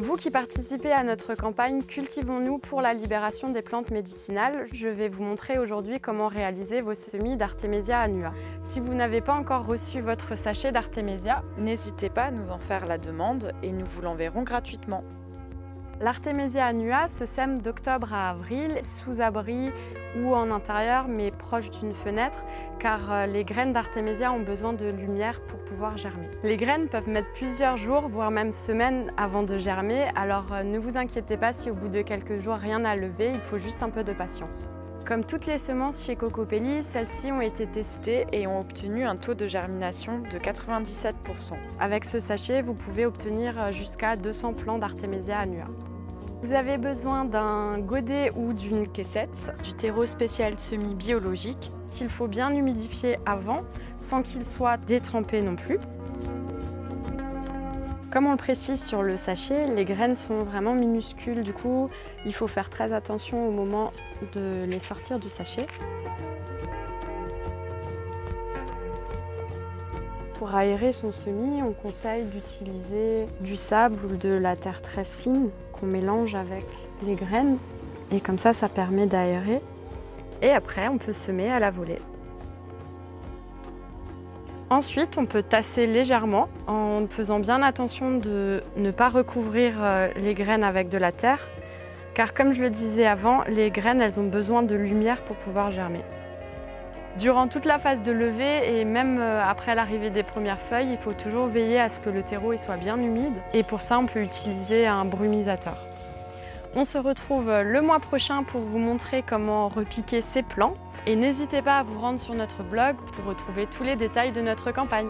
Vous qui participez à notre campagne Cultivons-nous pour la libération des plantes médicinales, je vais vous montrer aujourd'hui comment réaliser vos semis d'Artemisia annua. Si vous n'avez pas encore reçu votre sachet d'Artemisia, n'hésitez pas à nous en faire la demande et nous vous l'enverrons gratuitement. L'Artemisia annua se sème d'octobre à avril, sous abri ou en intérieur, mais proche d'une fenêtre, car euh, les graines d'Artemisia ont besoin de lumière pour pouvoir germer. Les graines peuvent mettre plusieurs jours, voire même semaines avant de germer, alors euh, ne vous inquiétez pas si au bout de quelques jours rien n'a levé, il faut juste un peu de patience. Comme toutes les semences chez Cocopelli, celles-ci ont été testées et ont obtenu un taux de germination de 97%. Avec ce sachet, vous pouvez obtenir euh, jusqu'à 200 plants d'Artemisia annua. Vous avez besoin d'un godet ou d'une caissette, du terreau spécial semi-biologique qu'il faut bien humidifier avant sans qu'il soit détrempé non plus. Comme on le précise sur le sachet, les graines sont vraiment minuscules, du coup il faut faire très attention au moment de les sortir du sachet. Pour aérer son semis, on conseille d'utiliser du sable ou de la terre très fine qu'on mélange avec les graines. Et comme ça, ça permet d'aérer. Et après, on peut semer à la volée. Ensuite, on peut tasser légèrement en faisant bien attention de ne pas recouvrir euh, les graines avec de la terre. Car comme je le disais avant, les graines, elles ont besoin de lumière pour pouvoir germer. Durant toute la phase de levée et même euh, après l'arrivée des premières feuilles, il faut toujours veiller à ce que le terreau soit bien humide et pour ça on peut utiliser un brumisateur. On se retrouve le mois prochain pour vous montrer comment repiquer ces plants et n'hésitez pas à vous rendre sur notre blog pour retrouver tous les détails de notre campagne.